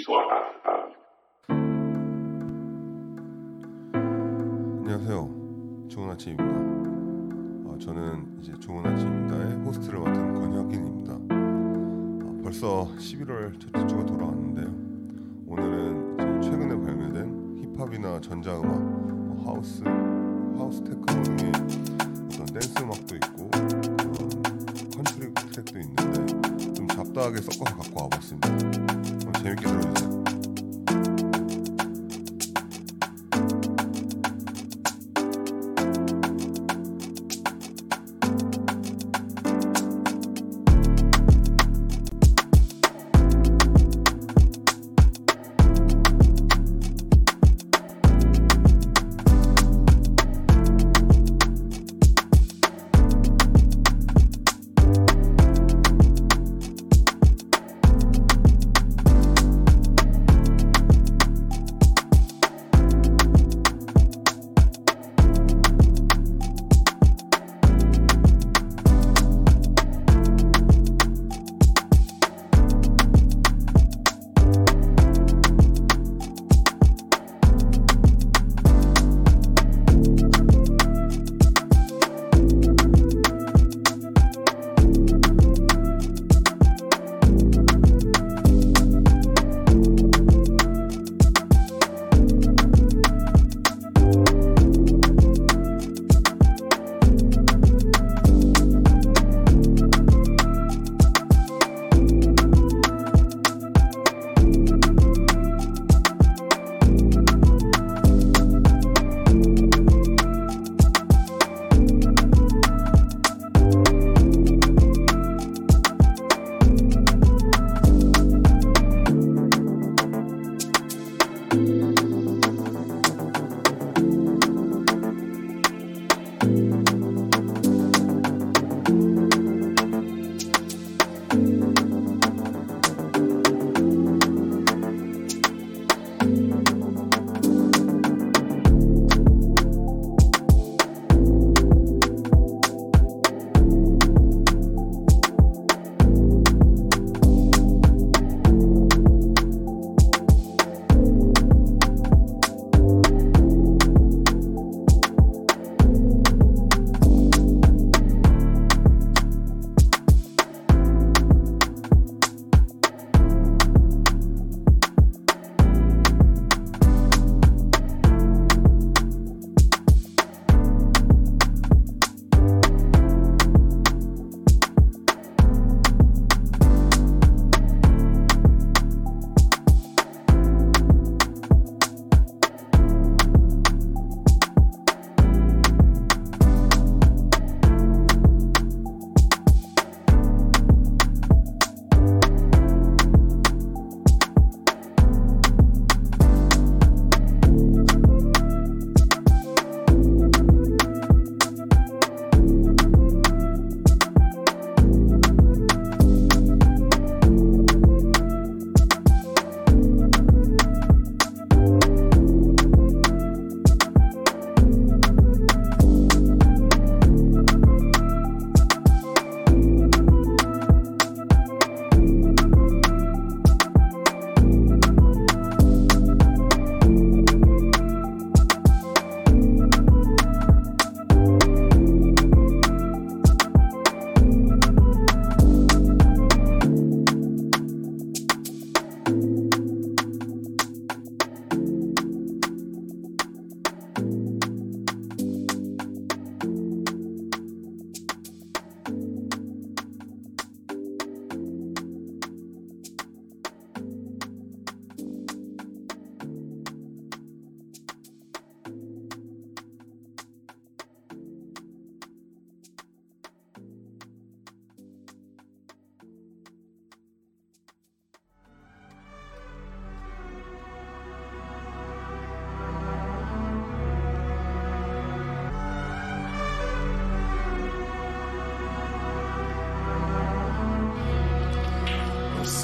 soir. 안녕하세요. 좋은 아침입니다. 어, 저는 이제 좋은 아침입니다의 호스트를 맡은 권혁인입니다. 어, 벌써 11월 첫째 주가 돌아왔는데요. 오늘은 최근에 발매된 힙합이나 전자음악, 뭐 하우스, 하우스 테크노 등의 어떤 댄스 음악도 있고 그런 컨트리 트랙도 있는데 좀 잡다하게 섞어서 갖고 와봤습니다. Thank you.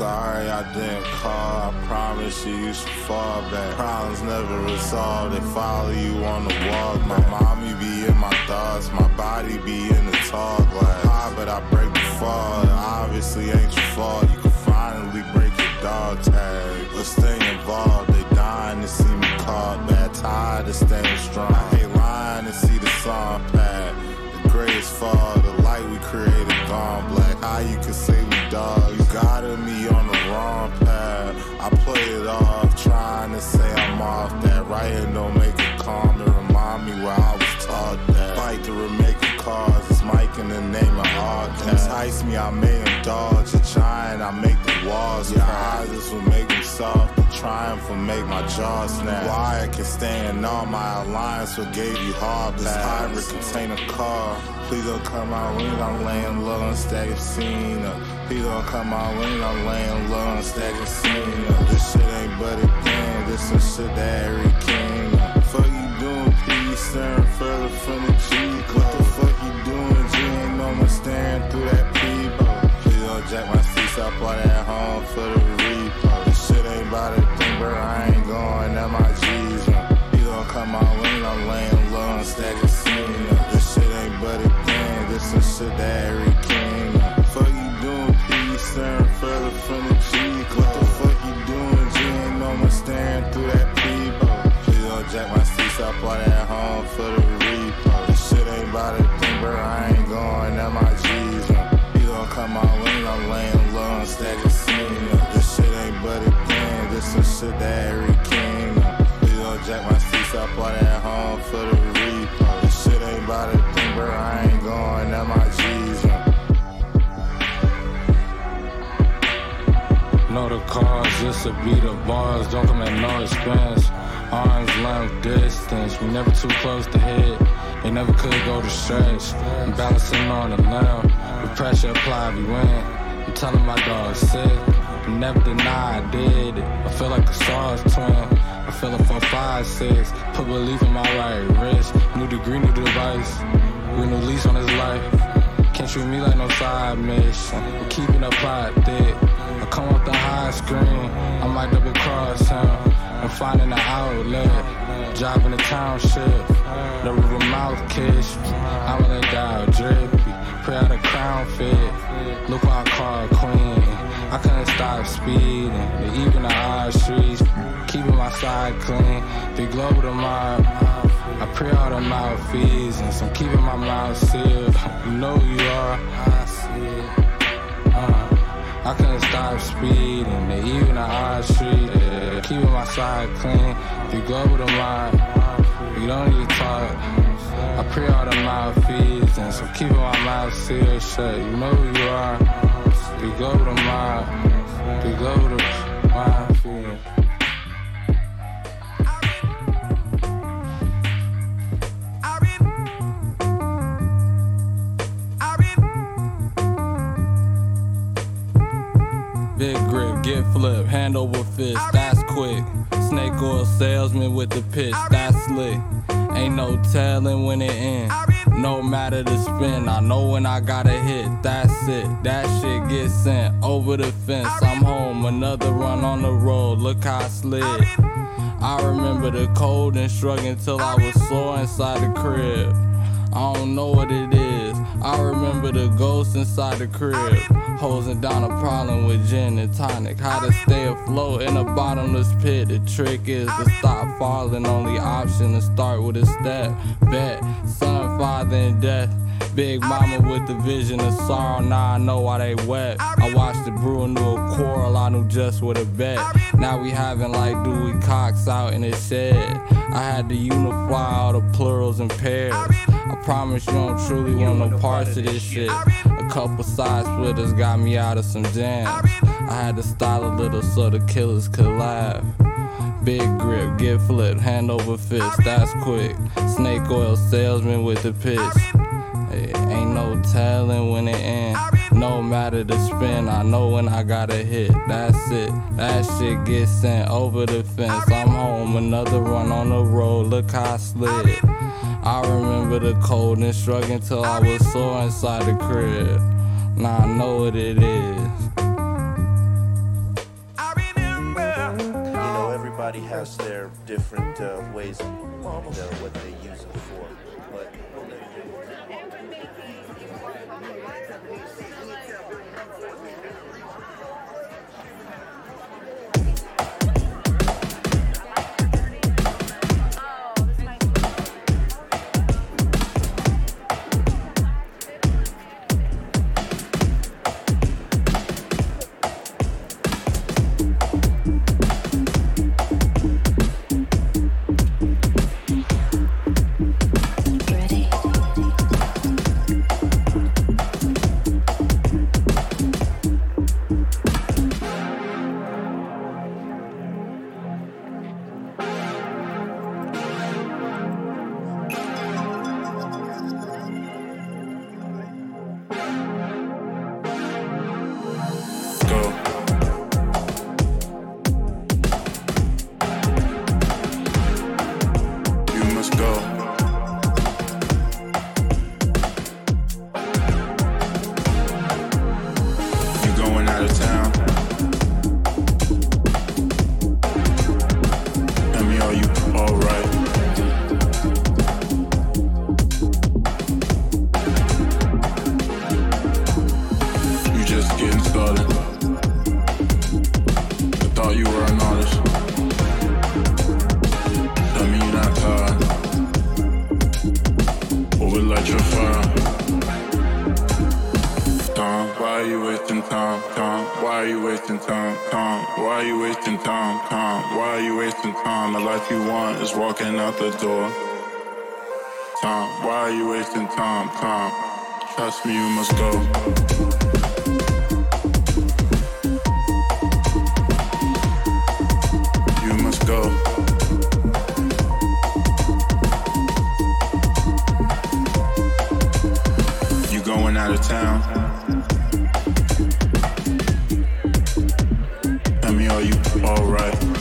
sorry I didn't call. I promise you, you should fall back. Problems never resolved, they follow you on the walk. My mommy be in my thoughts, my body be in the tall glass. High, but I break the fall. It obviously ain't your fault. You can finally break your dog tag. Let's stay involved. They dying to see me caught. back. Tired of staying strong. I hate lying to see the sun pad. The greatest is fall. The light we created gone black. How you can say say I'm off that. Right and don't make it calm and remind me where I was taught that. Fight to remake a cause. It's Mike in the name of all Entice me, I made him dodge. A giant, I make the walls. Your eyes will make me soft. The triumph will make my jaw snap. Why I can stand on my alliance, what gave you hard This hybrid contain a car. Please don't come out when I'm laying low and stacking scene up. Please don't come out when I'm laying low and stacking scene up. This shit ain't but a this some shit that king up. Fuck you doing, please staring further from the G What the fuck you doing, G? Ain't no one staring through that peephole. Please don't jack my seats up on that home for the repo. This shit ain't about a thing, bro. I ain't a beat of bars, don't come at no expense. Arms length distance, we never too close to hit. They never could go to stretch. I'm balancing on the limb, with pressure applied, we win. I'm telling my dog sick, I never deny I did it. I feel like a SARS twin. I feel it for five, six. Put belief in my right wrist. New degree, new device. Renew lease on his life. Can't treat me like no side mission. Keeping up plot thick. Screen. I might double cross him. I'm finding an outlet. Driving the township. The river mouth kiss. I'm gonna die drippy. Pray out a crown fit. Look what I call queen. I couldn't stop speeding. Even the odd streets. Keeping my side clean. The of the mob. I pray all the malfeasance. I'm keeping my mouth sealed. You know you are. I see it. I couldn't stop speeding. Even the odd street. Yeah. Keeping my side clean. you go of the mob. You don't need to talk. I pray all the malfeasance. I'm keeping my mouth sealed shut. You know who you are. you go of the mob. you go of the mob. Big grip, get flip, hand over fist, that's quick. Snake oil salesman with the pitch, that's slick. Ain't no telling when it ends. No matter the spin, I know when I gotta hit, that's it. That shit gets sent over the fence. I'm home, another run on the road, look how I slid. I remember the cold and struggling till I was sore inside the crib. I don't know what it is. I remember the ghost inside the crib. Hosing down a problem with gin and tonic. How to stay afloat in a bottomless pit. The trick is to stop falling. Only option to start with a step. Bet, son, father, and death. Big mama with the vision of sorrow, now I know why they wept. I watched it brew into a quarrel, I knew just what to bet. Now we having like Dewey Cox out in the shed. I had to unify all the plurals and pairs. I promise you don't truly want no parts of this shit. A couple side splitters got me out of some jams. I had to style a little so the killers could laugh. Big grip, get flipped, hand over fist, that's quick. Snake oil salesman with the pitch. Ain't no telling when it ends. No matter the spin, I know when I gotta hit. That's it. That shit gets sent over the fence. I'm home, another run on the road. Look how I slid. I remember the cold and struggling till I was sore inside the crib. Now I know what it is. You know, everybody has their different uh, ways of you know, what they the door. Time, why are you wasting time? Time, trust me, you must go. you must Tell me, are you alright?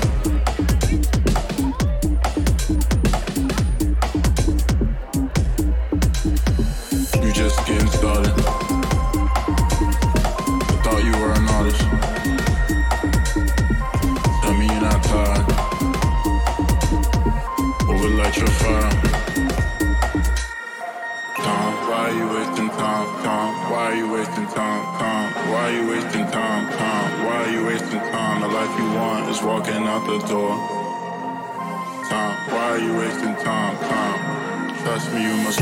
you must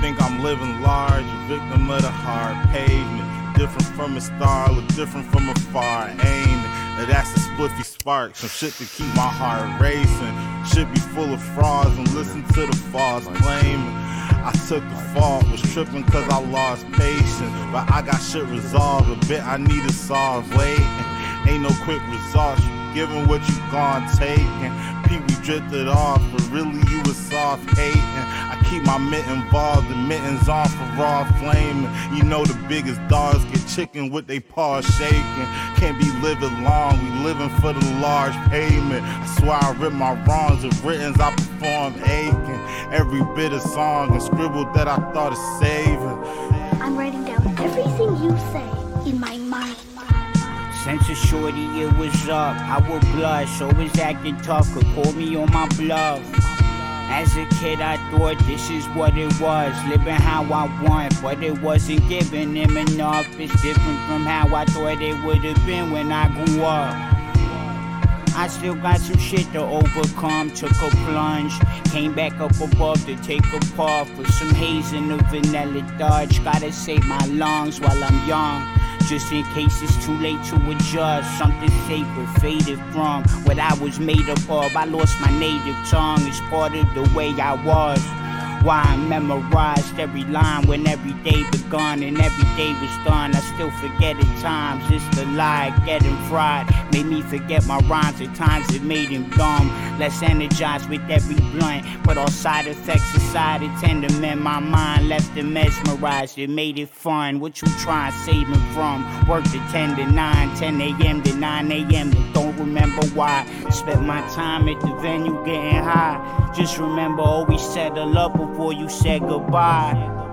town. I'm living large, a victim of the hard pavement. Different from a star, look different from afar. Aim that's a spliffy spark, some shit to keep my heart racing. Should be full of frauds and listen to the false claim. I took the fall, was tripping cause I lost patience. But I got shit resolved, a bit I need to solve. Wait, ain't no quick results. Giving what you gone taking. Pete, we drifted off, but really you was soft hating. I keep my mitt involved, the mittens on for raw flaming. You know the biggest dogs get chicken with they paws shaking. Can't be living long, we living for the large payment. I swear I rip my wrongs with writtens I perform aching. Every bit of song and scribbled that I thought of saving. I'm writing down everything you say in my mind. Since a shorty it was up, I would blush. Always acting tough, could call me on my bluff. As a kid, I thought this is what it was, living how I want, but it wasn't giving him enough. It's different from how I thought it would have been when I grew up. I still got some shit to overcome. Took a plunge, came back up above to take a puff for some haze in the vanilla Dutch. Gotta save my lungs while I'm young. Just in case it's too late to adjust. Something sacred faded from what I was made up of. I lost my native tongue, it's part of the way I was. Why I memorized every line when every day begun and every day was done. I still forget at times. It's the lie, getting fried. Made me forget my rhymes at times. It made him dumb. Less energized with every blunt. But all side effects aside, it tend to my mind. Left him mesmerized. It made it fun. What you trying saving from? Worked at 10 to 9, 10 a.m. to 9 a.m. Don't remember why. Spent my time at the venue getting high. Just remember, always settle up before you said goodbye.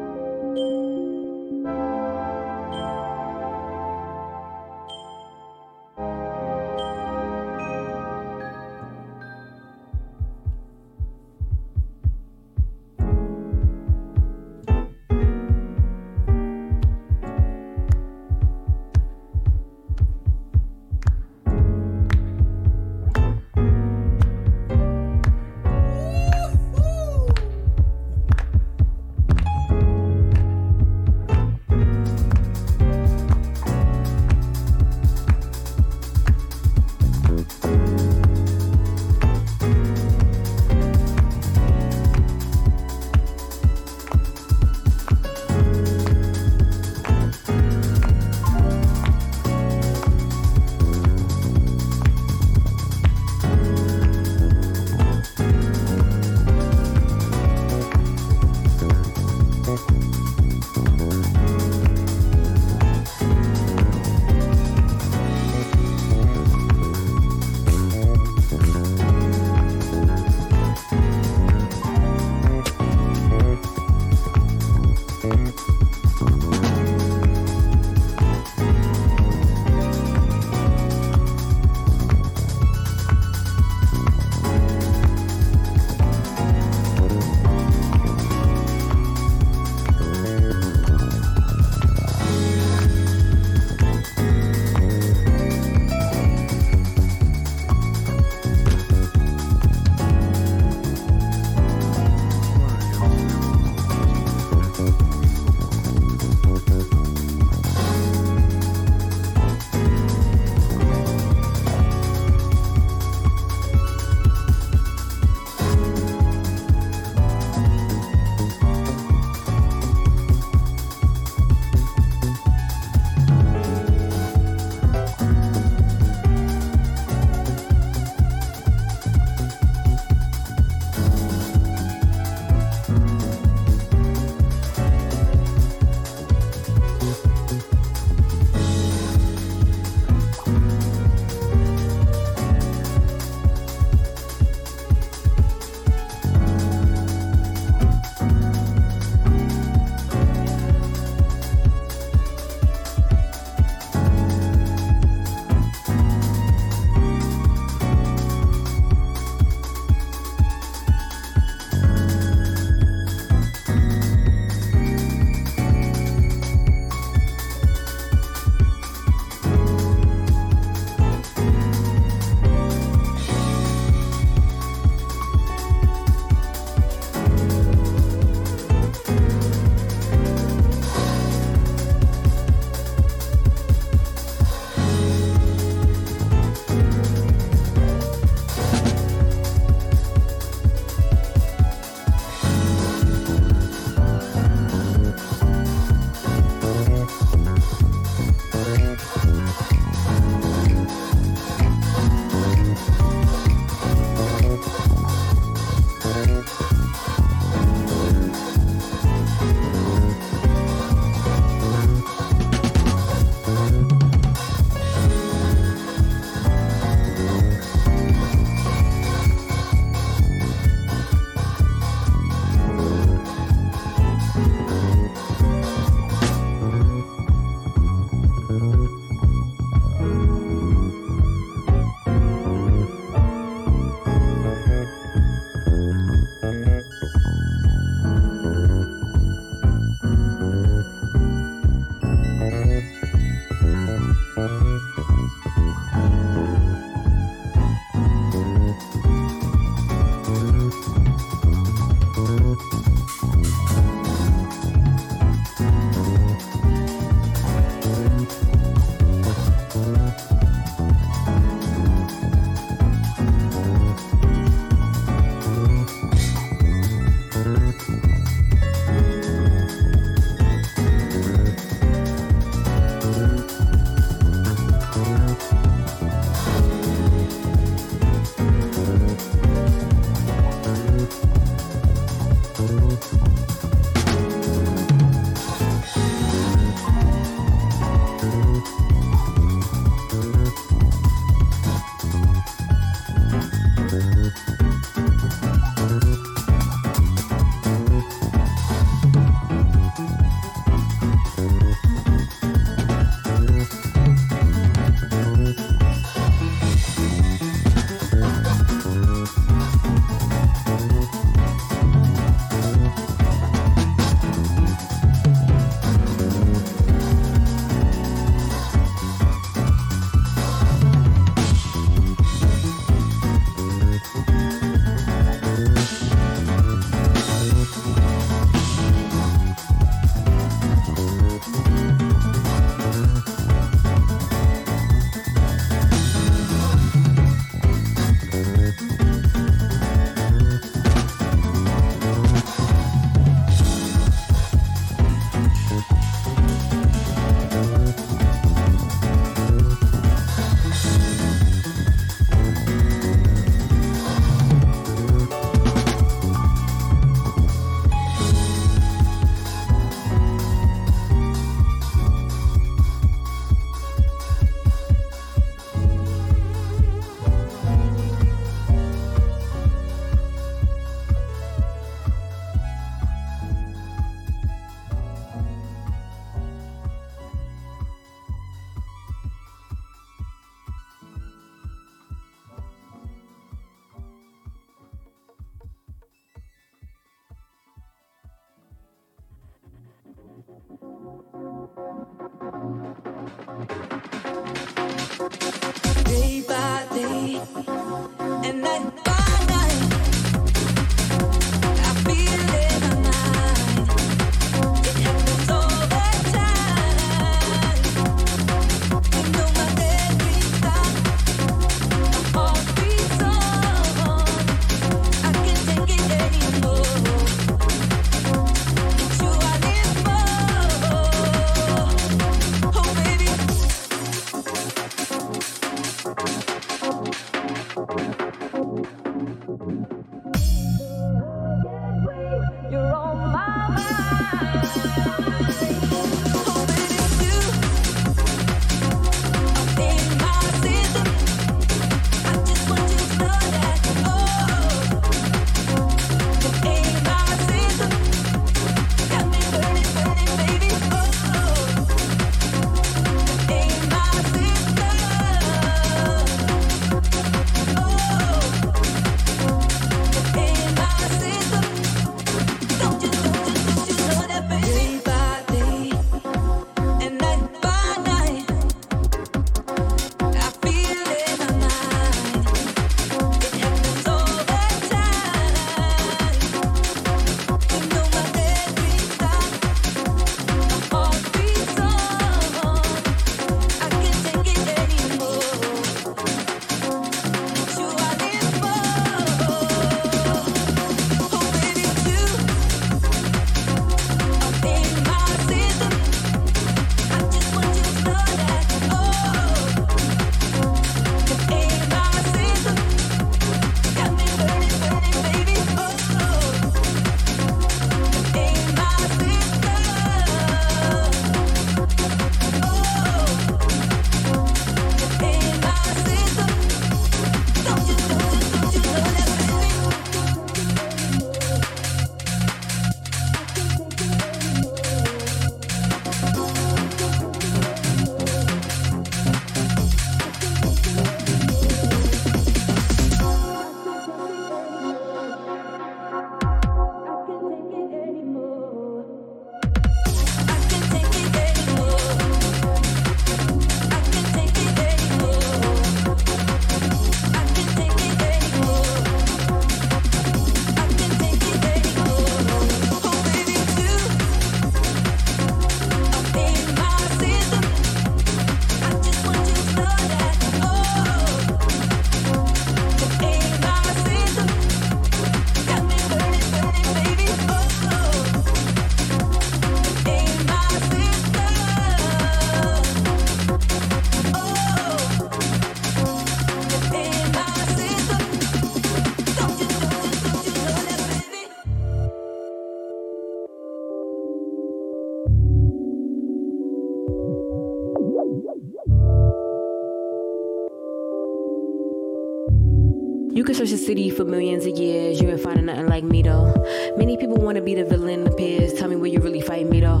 City for millions of years, you ain't finding nothing like me though. Many people wanna be the villain appears. Tell me where you really fight me though.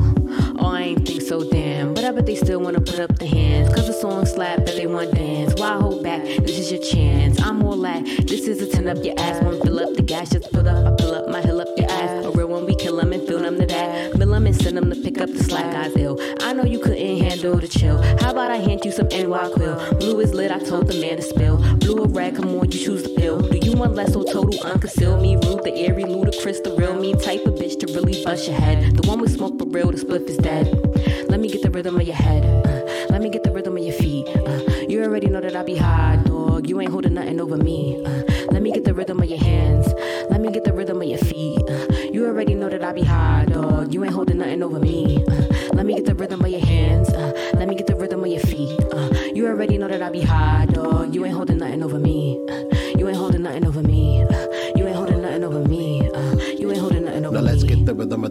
Oh, I ain't think so damn. But I bet they still wanna put up the hands. Cause the song slap that they want dance. Why hold back? This is your chance. I'm all like, this is a ten up your ass. One fill up the gas, just put up. I fill up my hill up your ass. A real one, we kill them and fill them to that. Mill them and send them to pick up the slack guys ill. I know you couldn't handle the chill. How about I hand you some NyQuil? Blue is lit, I told the man to spill. Blue or red, come on, you choose the want less or total unconceal me? Rude, the airy, ludicrous, the real me type of bitch to really bust your head. The one with smoke for real, the spliff is dead. Let me get the rhythm of your head. Uh, let me get the rhythm of your feet. Uh, you already know that I be high, dog. You ain't holding nothing over me. Uh, let me get the rhythm of your hands. Let me get the rhythm of your feet. Uh, you already know that I be high, dog. You ain't holding nothing over me. Uh, let me get the rhythm of your hands. Uh, let me get the rhythm of your feet. You already know that I be high,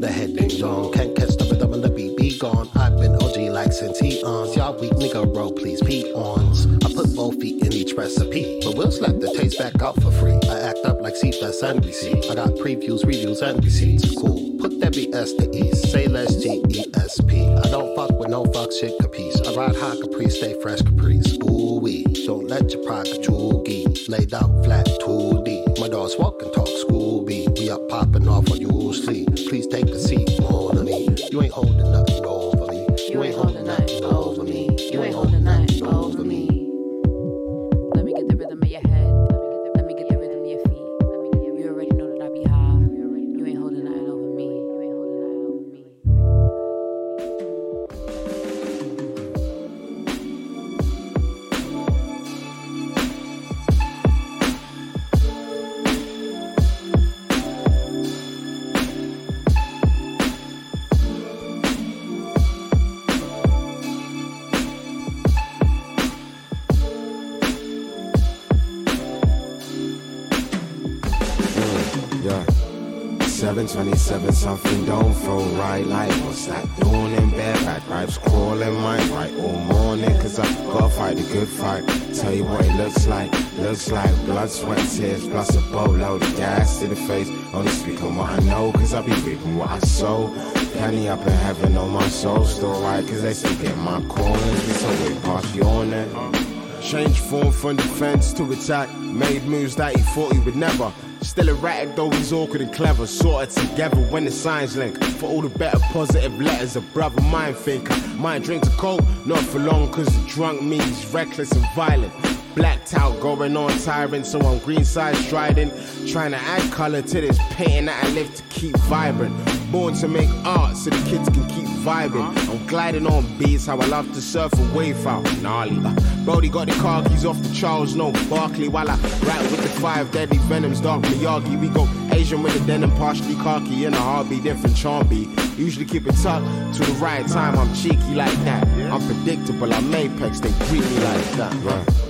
the the on. Can't catch the rhythm of the beat, be gone. I've been OG like since eons. Y'all weak nigga roll, please, peons. I put both feet in each recipe, but we'll slap the taste back out for free. I act up like CVS and receipt. I got previews, reviews, and receipts. Cool. Put that BS to east. Say less G E S P. I don't fuck with no fuck shit capiche. I ride high caprice, stay fresh caprice. Ooh wee. Don't let your pride joogie. Laid out flat 2D. My dogs walk and talk B. We up popping off on sleep. Please take a seat on me. You ain't holding nothing over me. You ain't holding 727 something don't feel right. Like what's that doing in bed? Back pipes crawling my right all morning cause I gotta fight the good fight. Tell you what it looks like looks like blood sweat tears plus a boatload of gas to the face. Only speak on what I know cause I be reaping what I sow. Penny up in heaven on my soul still right cause they still get my corners we so way past yawning Change form from defense to attack. Made moves that he thought he would never. Still erratic though he's awkward and clever. Sorted together when the signs link. For all the better positive letters, a brother mind thinker. Might drink to coke, not for long cause the drunk means reckless and violent. Blacked out, going on tyrant, so I'm green side striding. Trying to add color to this painting that I live to keep vibrant. Born to make art so the kids can keep vibing. I'm gliding on beats, how I love to surf a wave out. Gnarly. Brody got the car keys off the Charles, no Barkley. While I rap with the five deadly venoms, dark Miyagi. We go Asian with the denim, partially khaki, and a heartbeat, different charm. Usually keep it tucked to the right time. I'm cheeky like that. Unpredictable, I'm apex, they treat me like that. Right.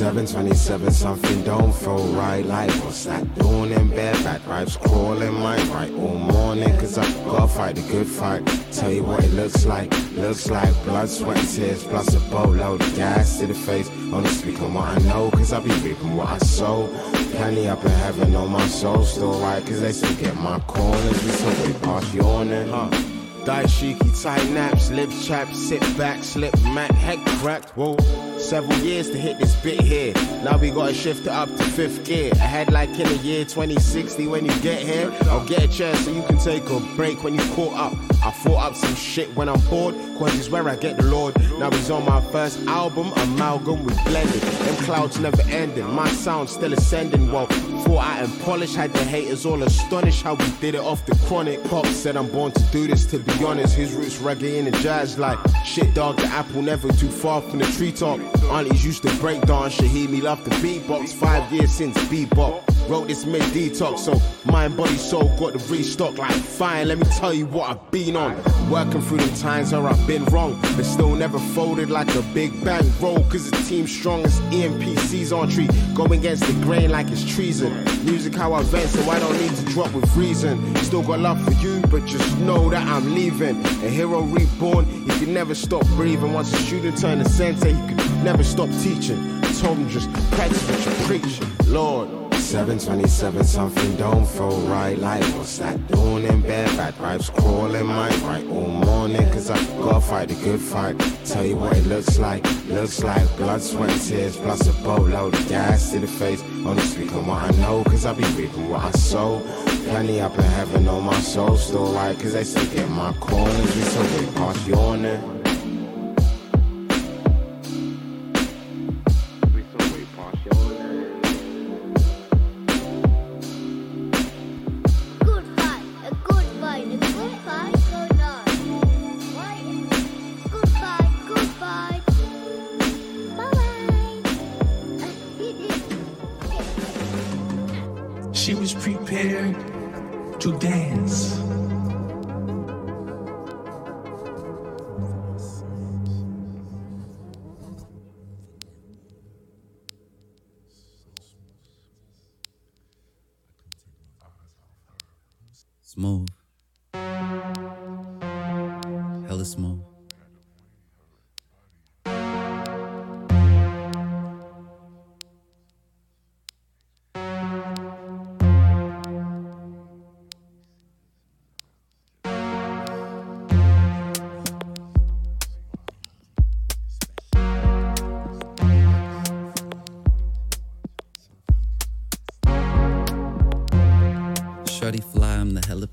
727 something don't feel right. Like what's that doing in bed? Back pipes crawling my right all morning cause I gotta fight the good fight. Tell you what it looks like looks like blood sweat and tears plus a boatload of gas to the face. Only speak on what I know cause I be reaping what I sow. Penny up in heaven on my soul still right cause they still get my corners. We still way past yawning huh Daishiki, tight naps, lips chapped, sit back, slip mat, head cracked. Whoa, several years to hit this bit here. Now we gotta shift it up to fifth gear. Ahead like in the year 2060 when you get here. I'll get a chair so you can take a break when you caught up. I thought up some shit when I'm bored, cause it's where I get the Lord. Now he's on my first album, Amalgam, we blended. Them clouds never ending, my sound still ascending. Well, thought out and polished, had the haters all astonished how we did it off the chronic. Pop said I'm born to do this, to be honest. His roots reggae and the jazz, like shit, dog. The apple never too far from the treetop. Aunties used to break dance, Shahid me love the beatbox. Five years since bebop. Wrote this mid detox, so mind, body, soul got to restock like fine. Let me tell you what I've been on. Working through the times where I've been wrong, but still never folded like a big bang roll. Cause the team's strong as EMPC's on tree. Go against the grain like it's treason. Music how I vent, so I don't need to drop with reason. Still got love for you, but just know that I'm leaving. A hero reborn, he could never stop breathing. Once a student turned to sensei, he could never stop teaching. I told him just practice what you preach. Lord. 727 something don't feel right. Like what's that doing in bed? Bad vibes crawling my right all morning cause I gotta fight the good fight. Tell you what it looks like looks like blood sweat tears plus a boatload of gas to the face. Only speaking what I know cause I be reaping what I sow. Plenty up in heaven on my soul still right? Cause they say get my corners we so way past yawning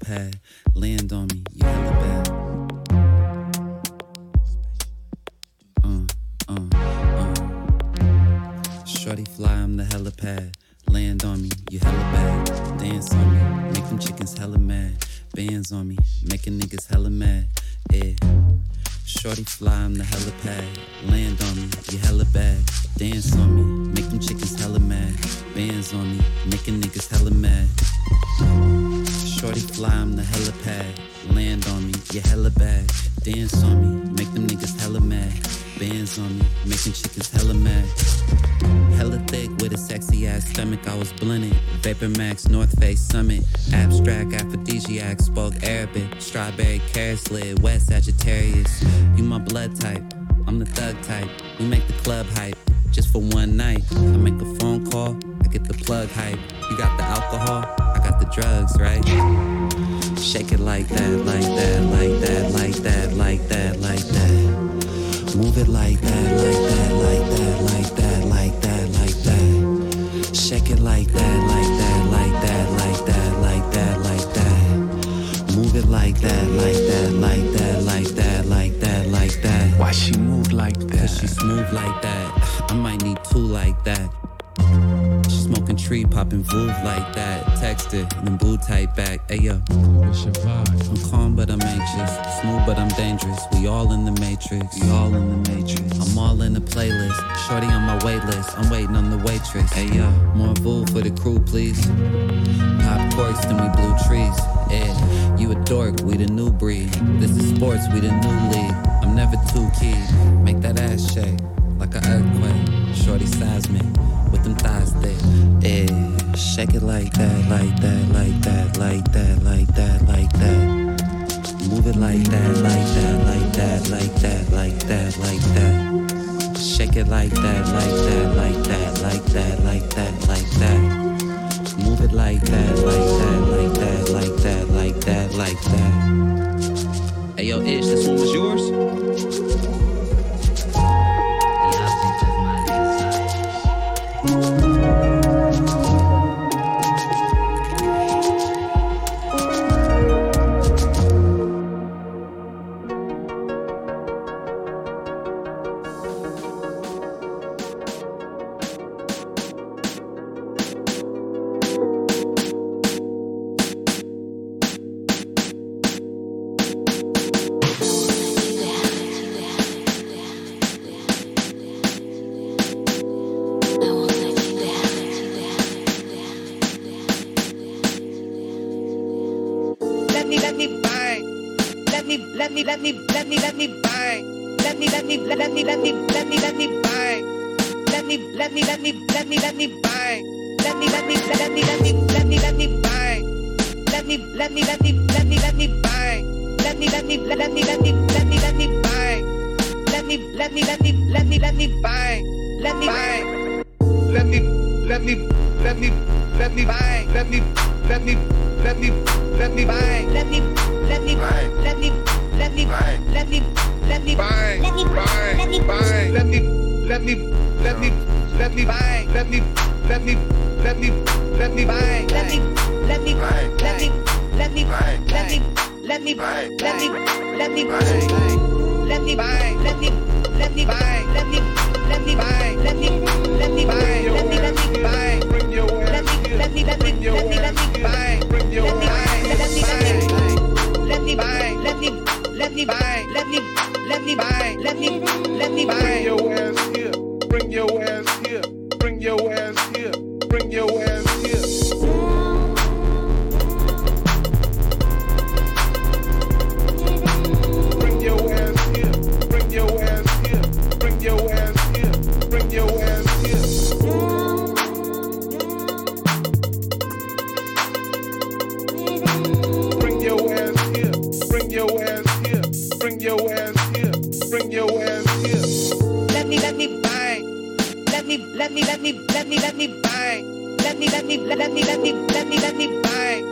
let me, you hella bad. Uh, uh, uh. Shorty fly, I'm the hella pad. Land on me, you hella bad. Dance on me, make them chickens hella mad. Bands on me, let me bang. Let me bang. let me, let me, let me, let me, let me bang. Let me, let me, let me, let me, let me, let me bang.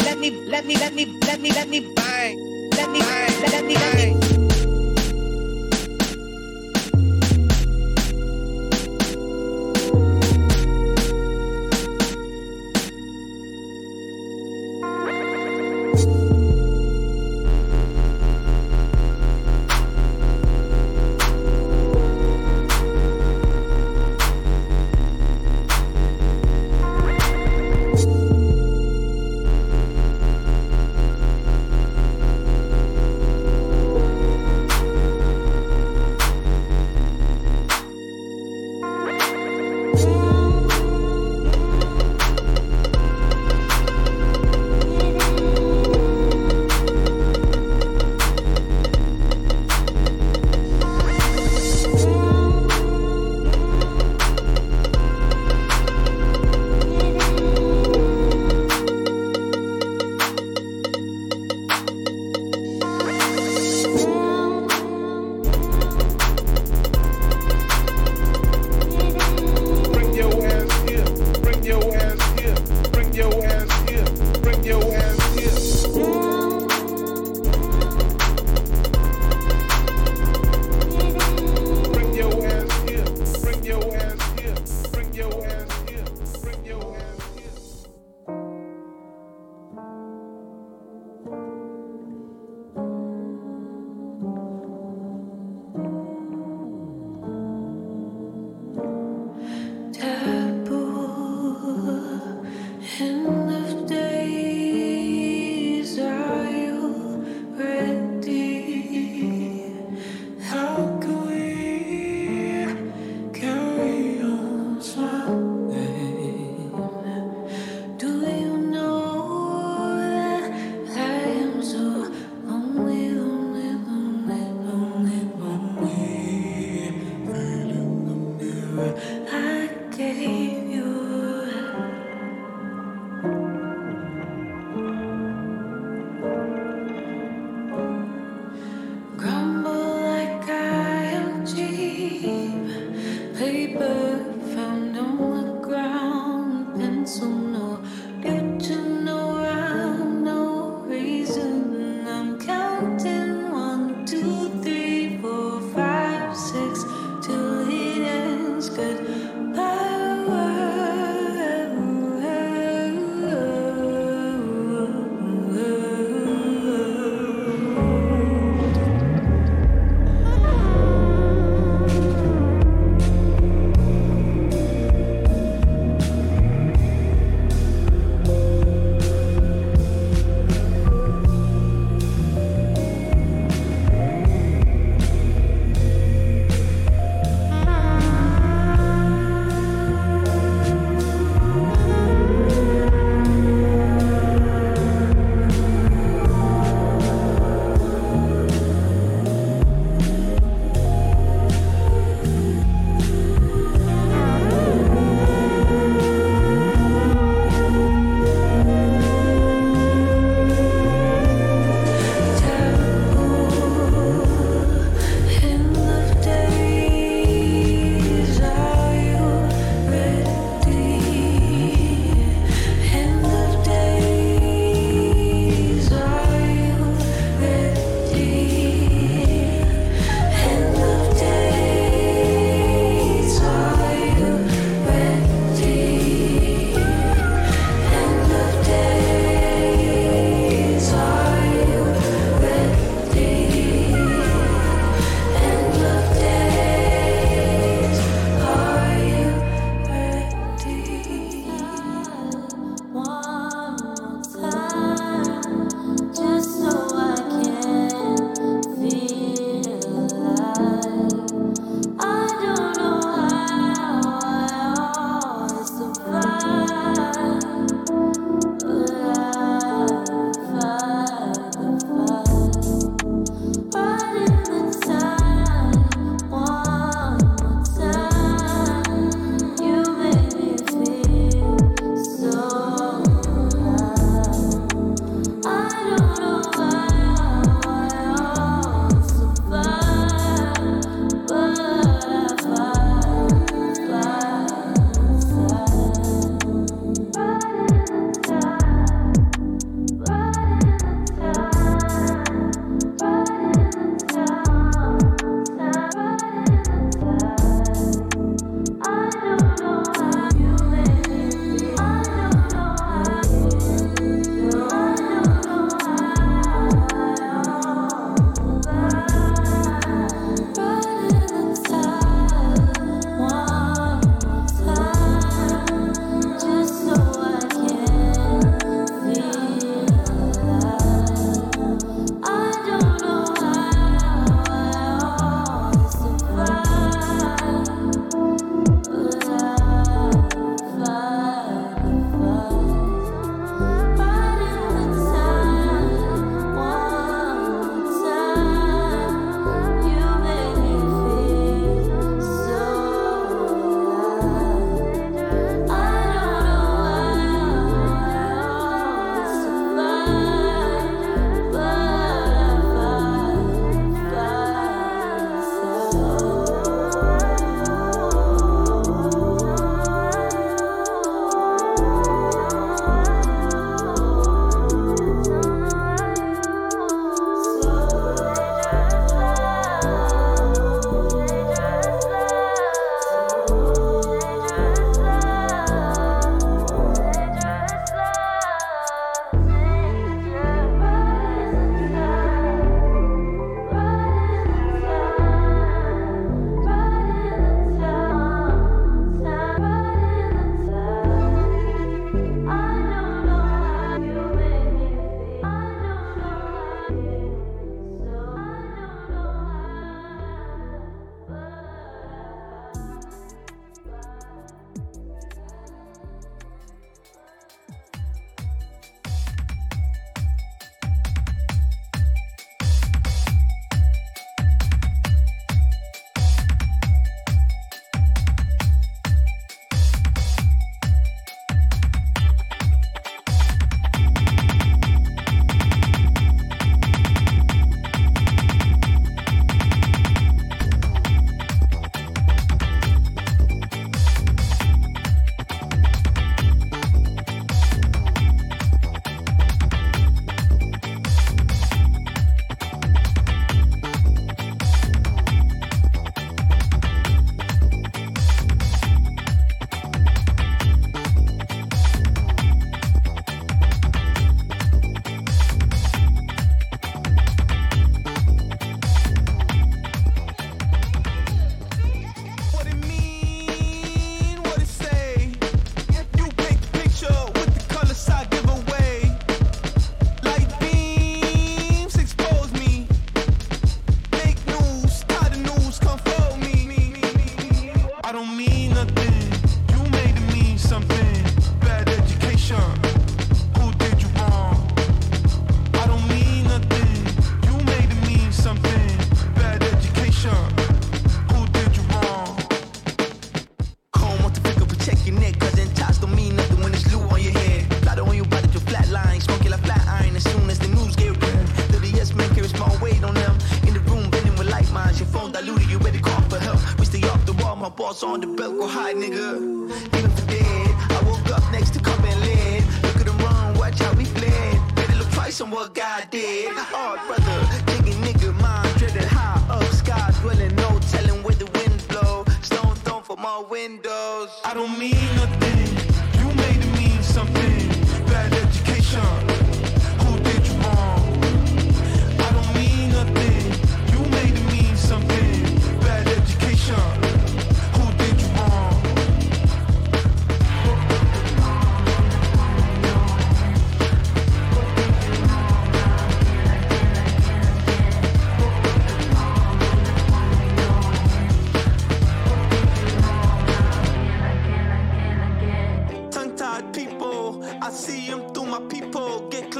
Let me, let me, let me, let me, let me bang. Let me, let me, let me, let me.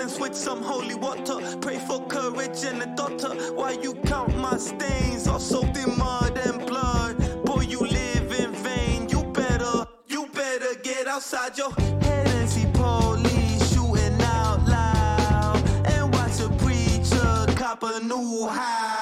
cleanse with some holy water. Pray for courage and a daughter. Why you count my stains, all soaked in mud and blood? Boy, you live in vain. You better, you better get outside your head and see police shooting out loud. And watch a preacher cop a new high.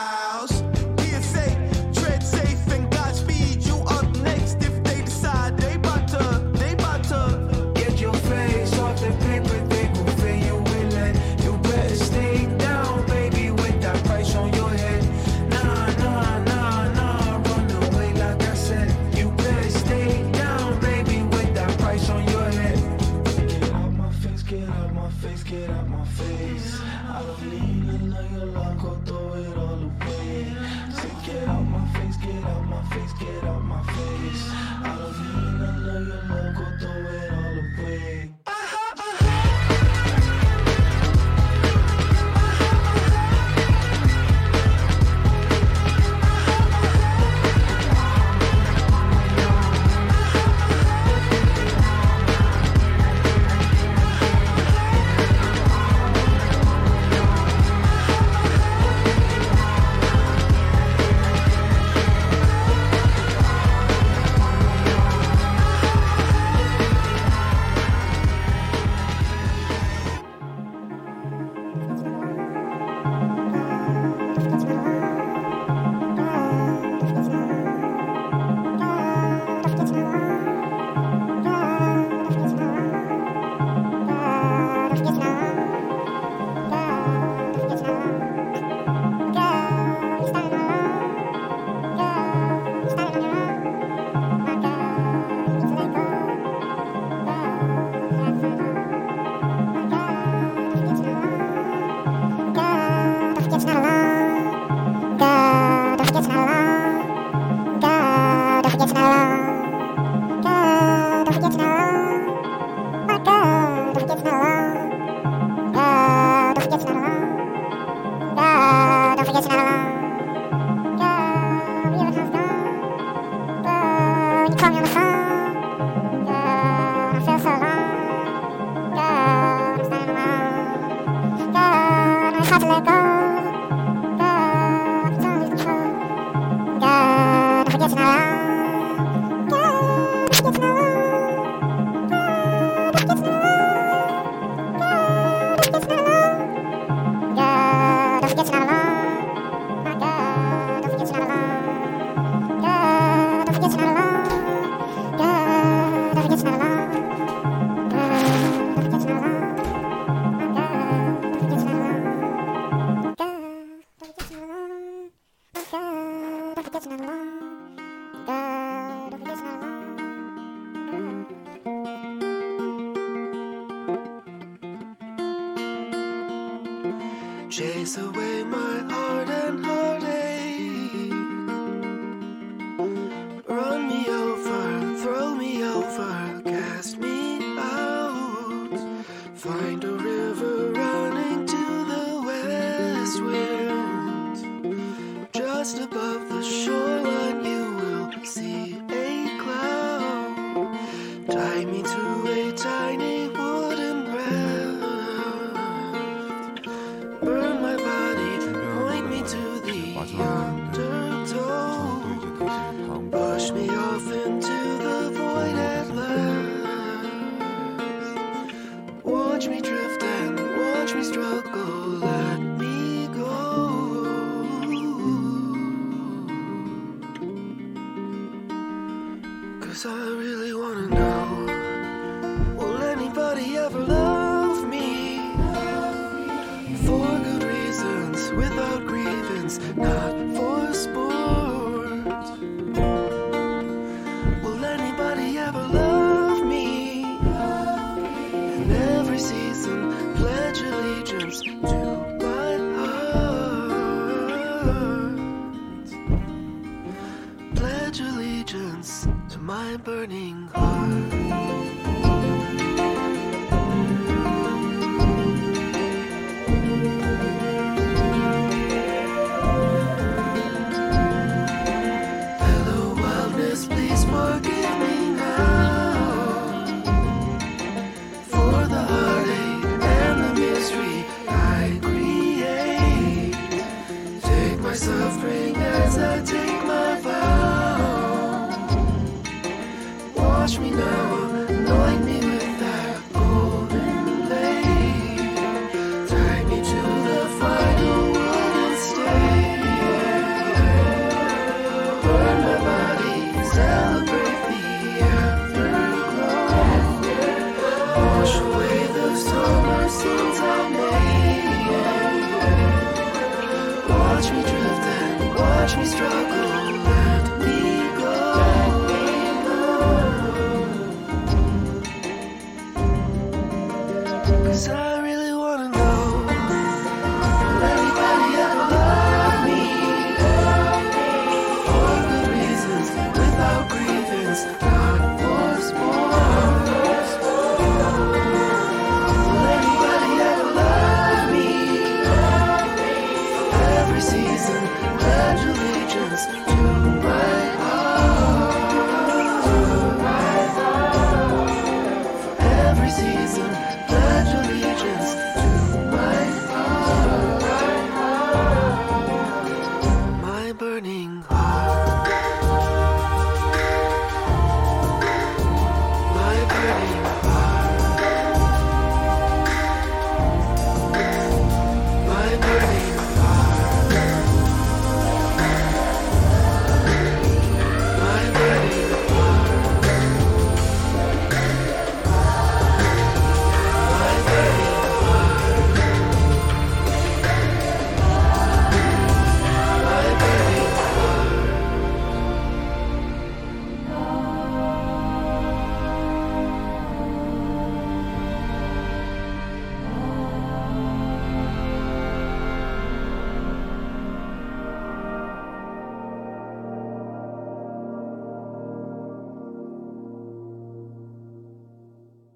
call me on the phone.